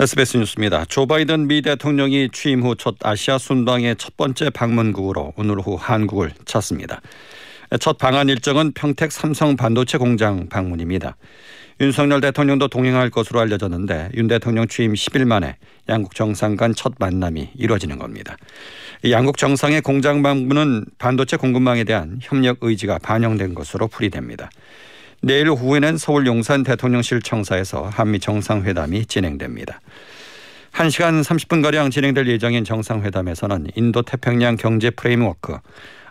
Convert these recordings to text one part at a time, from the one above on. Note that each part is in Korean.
SBS 뉴스입니다. 조 바이든 미 대통령이 취임 후 첫 아시아 순방의 첫 번째 방문국으로 오늘 오후 한국을 찾습니다. 첫 방한 일정은 평택 삼성 반도체 공장 방문입니다. 윤석열 대통령도 동행할 것으로 알려졌는데 윤 대통령 취임 10일 만에 양국 정상 간 첫 만남이 이루어지는 겁니다. 양국 정상의 공장 방문은 반도체 공급망에 대한 협력 의지가 반영된 것으로 풀이됩니다. 내일 오후에는 서울 용산 대통령실 청사에서 한미 정상회담이 진행됩니다. 1시간 30분가량 진행될 예정인 정상회담에서는 인도 태평양 경제 프레임워크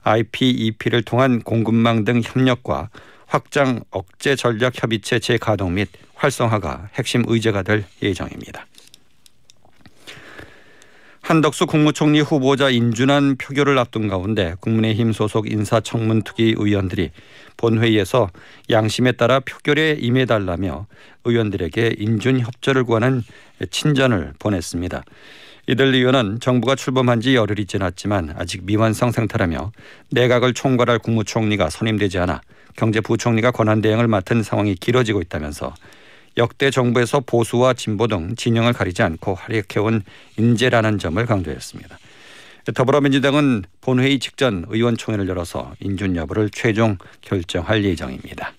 IPEF를 통한 공급망 등 협력과 확장 억제 전략 협의체 재가동 및 활성화가 핵심 의제가 될 예정입니다. 한덕수 국무총리 후보자 인준안 표결을 앞둔 가운데 국민의힘 소속 인사청문특위 의원들이 본회의에서 양심에 따라 표결에 임해달라며 의원들에게 인준 협조를 구하는 친전을 보냈습니다. 이들 의원은 정부가 출범한 지 열흘이 지났지만 아직 미완성 상태라며 내각을 총괄할 국무총리가 선임되지 않아 경제부총리가 권한 대행을 맡은 상황이 길어지고 있다면서 역대 정부에서 보수와 진보 등 진영을 가리지 않고 활약해온 인재라는 점을 강조했습니다. 더불어민주당은 본회의 직전 의원총회를 열어서 인준 여부를 최종 결정할 예정입니다.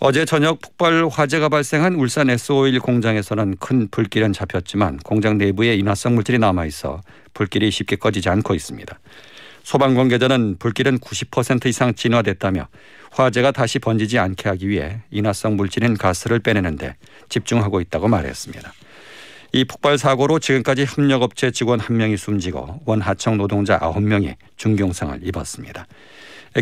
어제 저녁 폭발 화재가 발생한 울산 S5일 공장에서는 큰 불길은 잡혔지만 공장 내부에 인화성 물질이 남아 있어 불길이 쉽게 꺼지지 않고 있습니다. 소방 관계자는 불길은 90% 이상 진화됐다며 화재가 다시 번지지 않게 하기 위해 인화성 물질인 가스를 빼내는데 집중하고 있다고 말했습니다. 이 폭발 사고로 지금까지 협력업체 직원 1명이 숨지고 원하청 노동자 9명이 중경상을 입었습니다.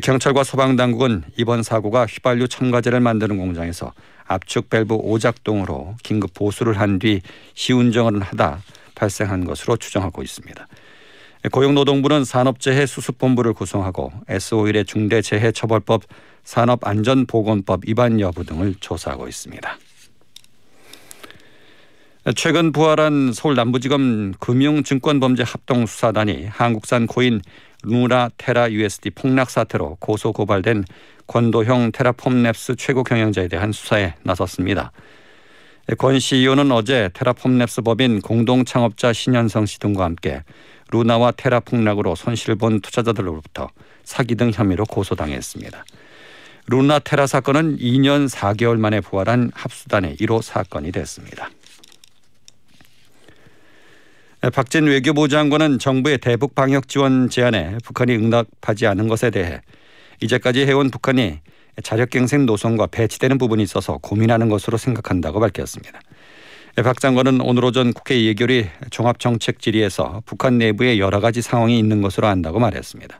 경찰과 소방당국은 이번 사고가 휘발유 첨가제를 만드는 공장에서 압축 밸브 오작동으로 긴급 보수를 한 뒤 시운전을 하다 발생한 것으로 추정하고 있습니다. 고용노동부는 산업재해 수습본부를 구성하고 S5일의 중대재해처벌법 산업안전보건법 위반 여부 등을 조사하고 있습니다. 최근 부활한 서울 남부지검 금융증권범죄합동수사단이 한국산 코인 루나 테라 USD 폭락 사태로 고소 고발된 권도형 테라폼랩스 최고 경영자에 대한 수사에 나섰습니다. 권 CEO는 어제 테라폼랩스 법인 공동창업자 신현성 씨 등과 함께 루나와 테라 폭락으로 손실을 본 투자자들로부터 사기 등 혐의로 고소당했습니다. 루나 테라 사건은 2년 4개월 만에 부활한 합수단의 1호 사건이 됐습니다. 박진 외교부 장관은 정부의 대북 방역 지원 제안에 북한이 응답하지 않은 것에 대해 이제까지 해온 북한이 자력갱생 노선과 배치되는 부분이 있어서 고민하는 것으로 생각한다고 밝혔습니다. 박 장관은 오늘 오전 국회 예결위 종합정책 질의에서 북한 내부에 여러 가지 상황이 있는 것으로 안다고 말했습니다.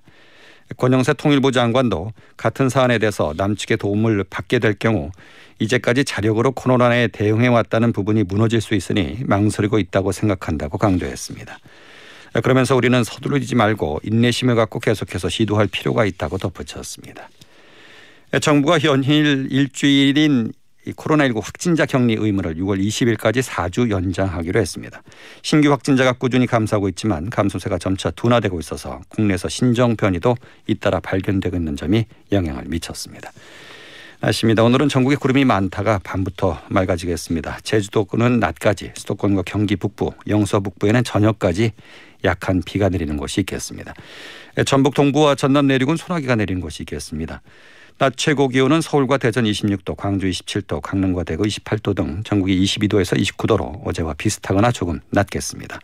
권영세 통일부 장관도 같은 사안에 대해서 남측의 도움을 받게 될 경우 이제까지 자력으로 코로나에 대응해 왔다는 부분이 무너질 수 있으니 망설이고 있다고 생각한다고 강조했습니다. 그러면서 우리는 서두르지 말고 인내심을 갖고 계속해서 시도할 필요가 있다고 덧붙였습니다. 정부가 현일 일주일인 코로나19 확진자 격리 의무를 6월 20일까지 4주 연장하기로 했습니다. 신규 확진자가 꾸준히 감소하고 있지만 감소세가 점차 둔화되고 있어서 국내에서 신종 변이도 잇따라 발견되고 있는 점이 영향을 미쳤습니다. 날씨입니다. 오늘은 전국에 구름이 많다가 밤부터 맑아지겠습니다. 제주도는 낮까지, 수도권과 경기 북부, 영서 북부에는 저녁까지 약한 비가 내리는 곳이 있겠습니다. 전북 동부와 전남 내륙은 소나기가 내리는 곳이 있겠습니다. 낮 최고 기온은 서울과 대전 26도, 광주 27도, 강릉과 대구 28도 등 전국이 22도에서 29도로 어제와 비슷하거나 조금 낮겠습니다.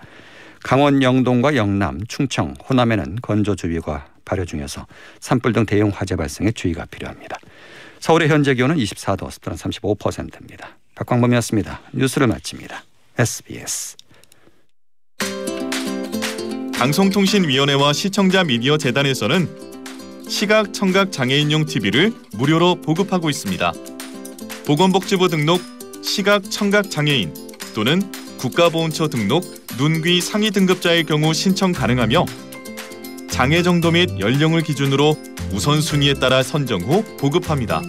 강원 영동과 영남, 충청, 호남에는 건조주의가 발효 중에서 산불 등 대형 화재 발생에 주의가 필요합니다. 서울의 현재 기온은 24도, 습도는 35%입니다. 박광범이었습니다. 뉴스를 마칩니다. SBS 방송통신위원회와 시청자 미디어 재단에서는 시각 청각 장애인용 TV를 무료로 보급하고 있습니다. 보건복지부 등록 시각 청각 장애인 또는 국가보훈처 등록 눈귀 상위 등급자의 경우 신청 가능하며 장애 정도 및 연령을 기준으로 우선순위에 따라 선정 후 보급합니다.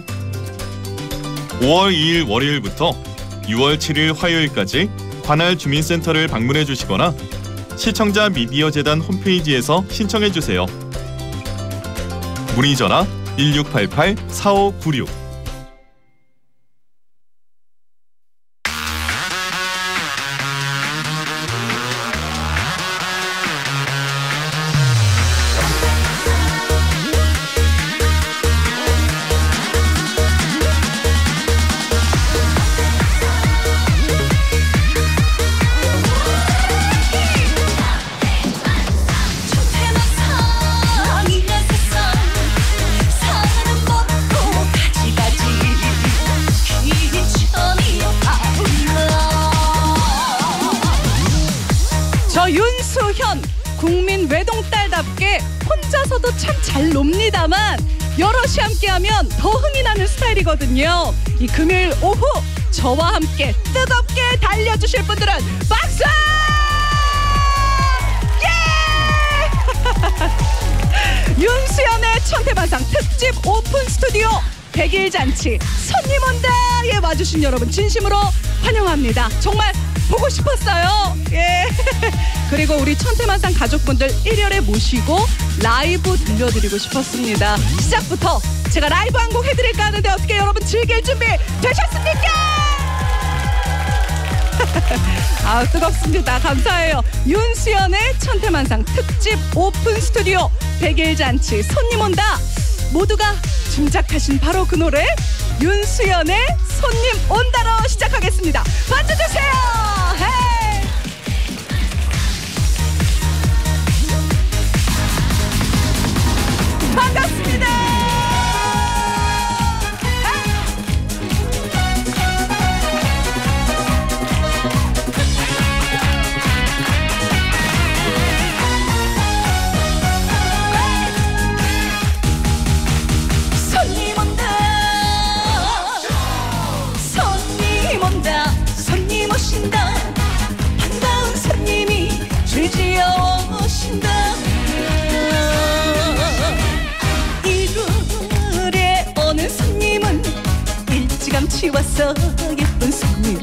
5월 2일 월요일부터 6월 7일 화요일까지 관할 주민센터를 방문해 주시거나 시청자 미디어 재단 홈페이지에서 신청해 주세요. 문의 전화 1688-4596 국민 외동딸답게 혼자서도 참 잘 놉니다만 여럿이 함께하면 더 흥이 나는 스타일이거든요. 이 금요일 오후 저와 함께 뜨겁게 달려주실 분들은 박수! 예! 윤수연의 천태만상 특집 오픈 스튜디오 100일 잔치 손님 온다에 와주신 여러분 진심으로 환영합니다. 정말 보고 싶었어요. 예. 그리고 우리 천태만상 가족분들 1열에 모시고 라이브 들려드리고 싶었습니다. 시작부터 제가 라이브 한 곡 해드릴까 하는데 어떻게 여러분 즐길 준비 되셨습니까? 아 뜨겁습니다. 감사해요. 윤수연의 천태만상 특집 오픈 스튜디오 100일 잔치 손님 온다. 모두가 짐작하신 바로 그 노래 윤수연의 손님 온다로 시작하겠습니다. 반주 주세요. 헤이. 반갑습니다. 왔어 예쁜 손님.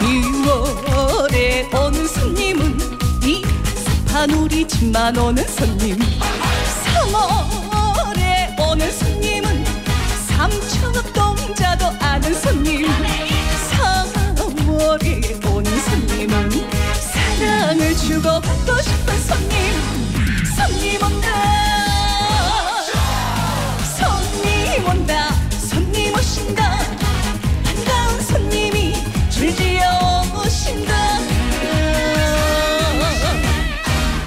2월에 오는 손님은 이 습한 우리 집만 오는 손님. 3월에 오는 손님은 삼천억 동자도 아는 손님. 4월에 오는 손님은 사랑을 주고 받고 싶은 손님. 손님 온다 줄지어 오신다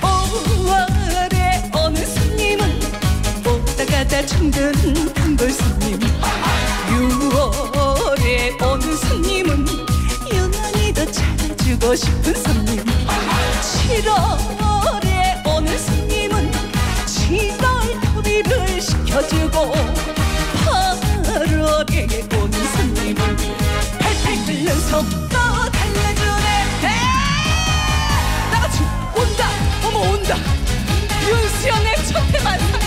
5월에 오는 손님은 오다 가다 충든 단골 손님. 6월에 오는 손님은 유난히 더 잘해주고 싶은 손님. 7월에 오는 손님은 7월 토리를 시켜주고 온다. 윤수연의 첫해만상에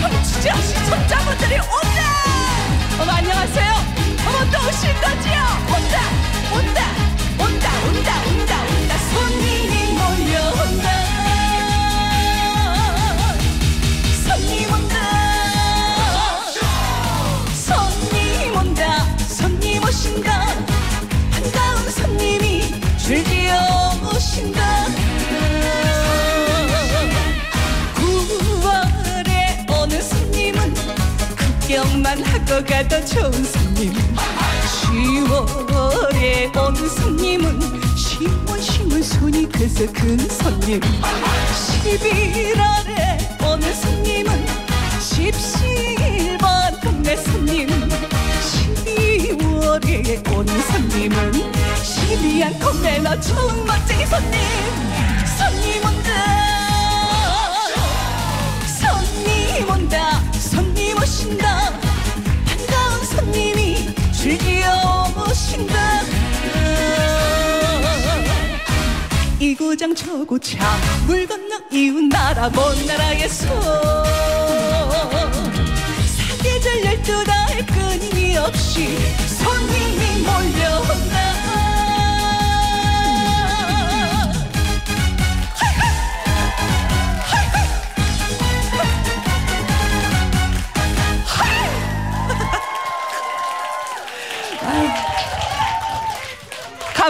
청취자 시청자분들이 온다! 어머 안녕하세요. 어머 또 오실 거지요? 온다! 온다 하고 가도 좋은 손님 10월에 오는 손님은 시원 시원 손이 커서 큰 손님. 11월에 오는 손님은 십시일반 동네 손님. 12월에 오는 손님은 시리안 콩매너 좋은 멋쟁이 손님. 손님 온다. 손님 온다. 손님 오신다 오신다. 이고장 저고장 물 건너 이웃 나라 먼 나라에서 사계절 열두 달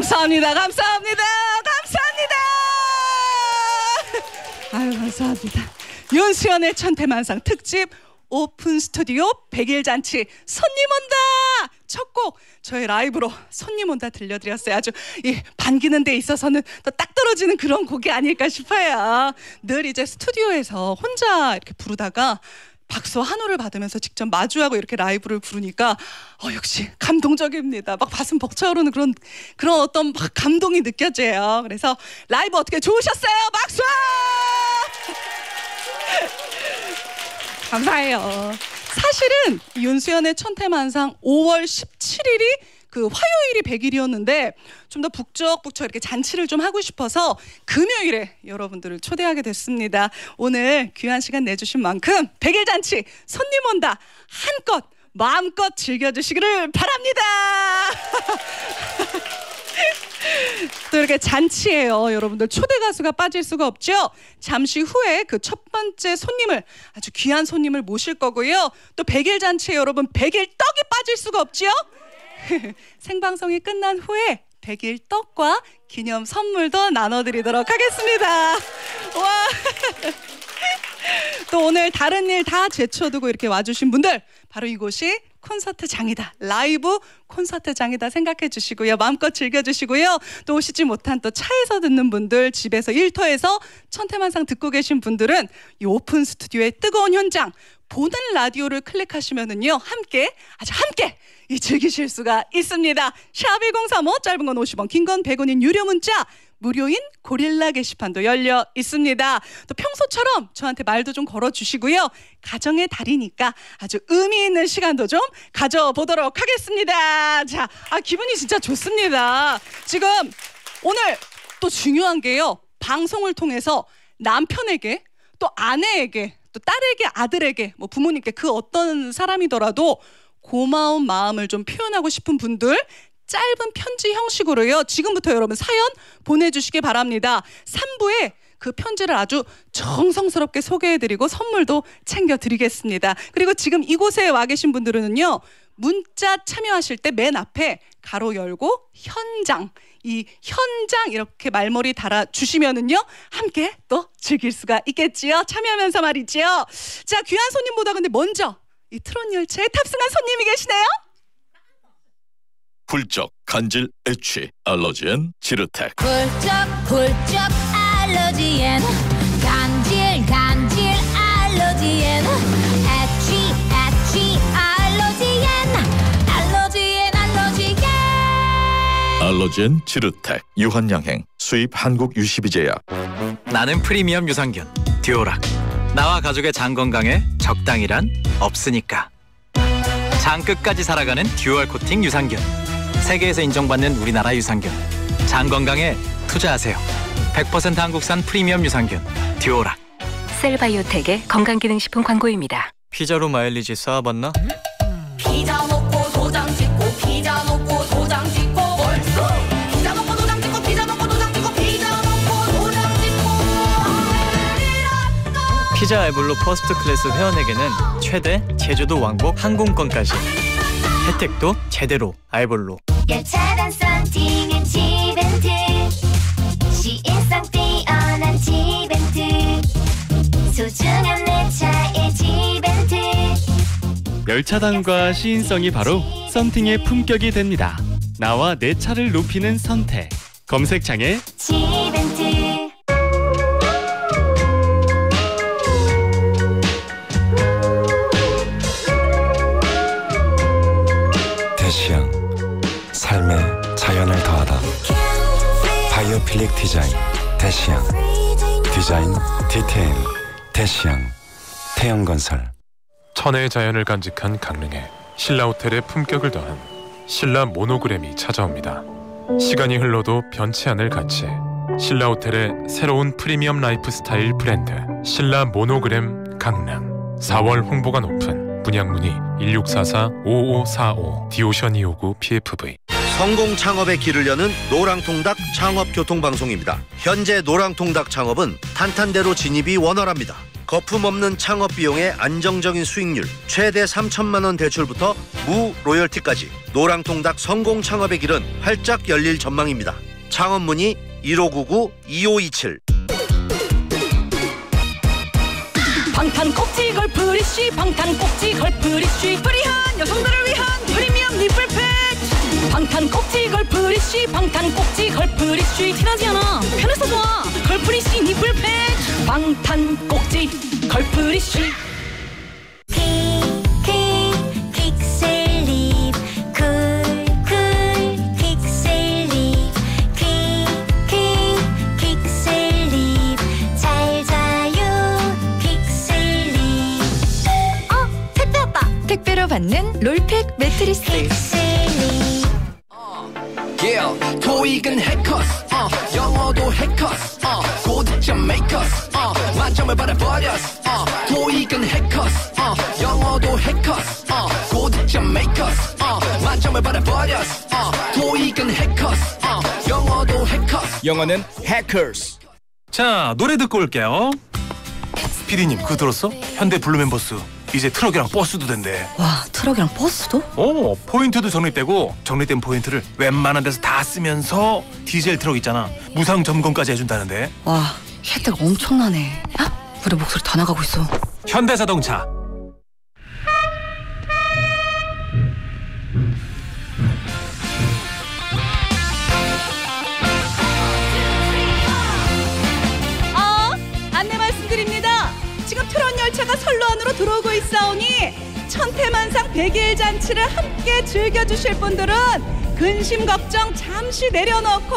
감사합니다. 감사합니다. 감사합니다. 아유 감사합니다. 윤수연의 천태만상 특집 오픈 스튜디오 100일 잔치 손님 온다 첫 곡 저희 라이브로 손님 온다 들려드렸어요. 아주 이 반기는 데 있어서는 또딱 떨어지는 그런 곡이 아닐까 싶어요. 늘 이제 스튜디오에서 혼자 이렇게 부르다가 박수 한호를 받으면서 직접 마주하고 이렇게 라이브를 부르니까 어 역시 감동적입니다. 막 가슴 벅차오르는 그런 그런 어떤 막 감동이 느껴져요. 그래서 라이브 어떻게 좋으셨어요? 박수! 감사해요. 사실은 윤수연의 천태만상 5월 17일이 그 화요일이 100일이었는데 좀 더 북적북적 이렇게 잔치를 좀 하고 싶어서 금요일에 여러분들을 초대하게 됐습니다. 오늘 귀한 시간 내주신 만큼 100일 잔치 손님 온다 한껏 마음껏 즐겨주시기를 바랍니다. 또 이렇게 잔치예요. 여러분들 초대 가수가 빠질 수가 없죠. 잠시 후에 그 첫 번째 손님을 아주 귀한 손님을 모실 거고요. 또 100일 잔치에 여러분 100일 떡이 빠질 수가 없죠. 생방송이 끝난 후에 100일 떡과 기념 선물도 나눠드리도록 하겠습니다. 와. 또 오늘 다른 일 다 제쳐두고 이렇게 와주신 분들 바로 이곳이 콘서트장이다 라이브 콘서트장이다 생각해 주시고요 마음껏 즐겨 주시고요 또 오시지 못한 또 차에서 듣는 분들 집에서 일터에서 천태만상 듣고 계신 분들은 이 오픈 스튜디오의 뜨거운 현장 보는 라디오를 클릭하시면은요 함께 아주 함께 이 즐기실 수가 있습니다 샵 1035 짧은 건 50원 긴 건 100원인 유료 문자 무료인 고릴라 게시판도 열려 있습니다. 또 평소처럼 저한테 말도 좀 걸어주시고요. 가정의 달이니까 아주 의미 있는 시간도 좀 가져보도록 하겠습니다. 자, 아, 기분이 진짜 좋습니다. 지금 오늘 또 중요한 게요. 방송을 통해서 남편에게 또 아내에게 또 딸에게 아들에게 뭐 부모님께 그 어떤 사람이더라도 고마운 마음을 좀 표현하고 싶은 분들 짧은 편지 형식으로요. 지금부터 여러분 사연 보내주시기 바랍니다. 3부에 그 편지를 아주 정성스럽게 소개해드리고 선물도 챙겨드리겠습니다. 그리고 지금 이곳에 와 계신 분들은요. 문자 참여하실 때 맨 앞에 가로 열고 현장 이 현장 이렇게 말머리 달아 주시면은요 함께 또 즐길 수가 있겠지요 참여하면서 말이지요 자 귀한 손님보다 근데 먼저 이 트롯 열차에 탑승한 손님이 계시네요. 훌쩍 간질 애취 알러지엔 지르텍. 훌쩍 훌쩍 알러지엔. 간질 간질 알러지엔. 애취 애취 알러지엔. 알러지엔 알러지엔. 알러지엔 지르텍 유한양행 수입 한국 유시비제약. 나는 프리미엄 유산균 듀오락 나와 가족의 장 건강에 적당이란 없으니까. 장 끝까지 살아가는 dual 코팅 유산균. 세계에서 인정받는 우리나라 유산균. 장 건강에 투자하세요. 100% 한국산 프리미엄 유산균 듀오락 셀바이오텍의 건강기능식품 광고입니다. 피자로 마일리지 쌓아봤나? 피자 피자 알볼로 first class 회원에게는 최대 제주도 왕복 항공권까지. 혜택도 제대로 알볼로. 열차단 열차단과 시인성이 바로 썬팅의 품격이 됩니다. 나와 내 차를 높이는 선택. 검색창에 biophilic 디자인 데시앙. 디자인 디테일 데시앙. 태영건설. 천혜의 자연을 간직한 강릉에 신라 호텔의 품격을 더한 신라 모노그램이 찾아옵니다. 시간이 흘러도 변치 않을 가치. 신라 호텔의 새로운 프리미엄 라이프 스타일 브랜드 신라 모노그램 강릉. 4월 홍보관 오픈 분양문의 1644-5545 디오션 259 PFV 성공 창업의 길을 여는 노랑통닭 창업 교통방송입니다. 현재 노랑통닭 창업은 탄탄대로 진입이 원활합니다. 거품 없는 창업 비용의 안정적인 수익률, 최대 3천만 원 대출부터 무 로열티까지 노랑통닭 성공 창업의 길은 활짝 열릴 전망입니다. 창업 문의 1599-2527 방탄 꼭지 걸프리쉬 방탄 꼭지 걸프리쉬 프리한 여성들을 위한 패치 방탄 꼭지 걸프리쉬 방탄 꼭지 걸프리쉬 티나지 않아. 편해서 좋아. 걸프리쉬 nipple 팩 방탄 꼭지 걸프리쉬 받는 roll pack 매트리스. Yeah. 토익은 해커스. Uh, 영어도 해커스. Uh, 고득점 makers. Uh, 만점을 받아버렸어. Uh, 토익은 해커스. Uh, 영어도 해커스. Uh, 고득점 makers. Uh, 만점을 받아버렸어. Uh, 토익은 해커스. Uh, 영어도 해커스. 영어는 해커스. 자 노래 듣고 올게요. 피디님 그거 들었어? 현대 블루멤버스 이제 트럭이랑 버스도 된대. 와 트럭이랑 버스도? 어 포인트도 적립되고 적립된 포인트를 웬만한 데서 다 쓰면서 디젤 트럭 있잖아 무상 점검까지 해준다는데. 와 혜택 엄청나네. 아, 우리 목소리 다 나가고 있어. 현대자동차. 안으로 들어오고 있사오니 천태만상 백일 잔치를 함께 즐겨주실 분들은 근심 걱정 잠시 내려놓고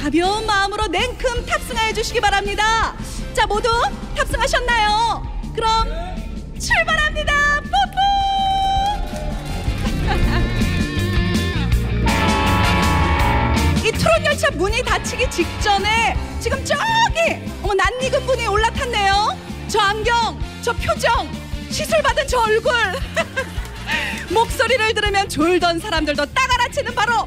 가벼운 마음으로 냉큼 탑승하여 주시기 바랍니다. 자, 모두 탑승하셨나요? 그럼 출발합니다. 뽀뽀! 이 트롯 열차 문이 닫히기 직전에 지금 저기 어머 낯익은 분이 올라탔네요. 저 안경, 저 표정, 시술 받은 저 얼굴. 목소리를 들으면 졸던 사람들도 딱 알아채는 바로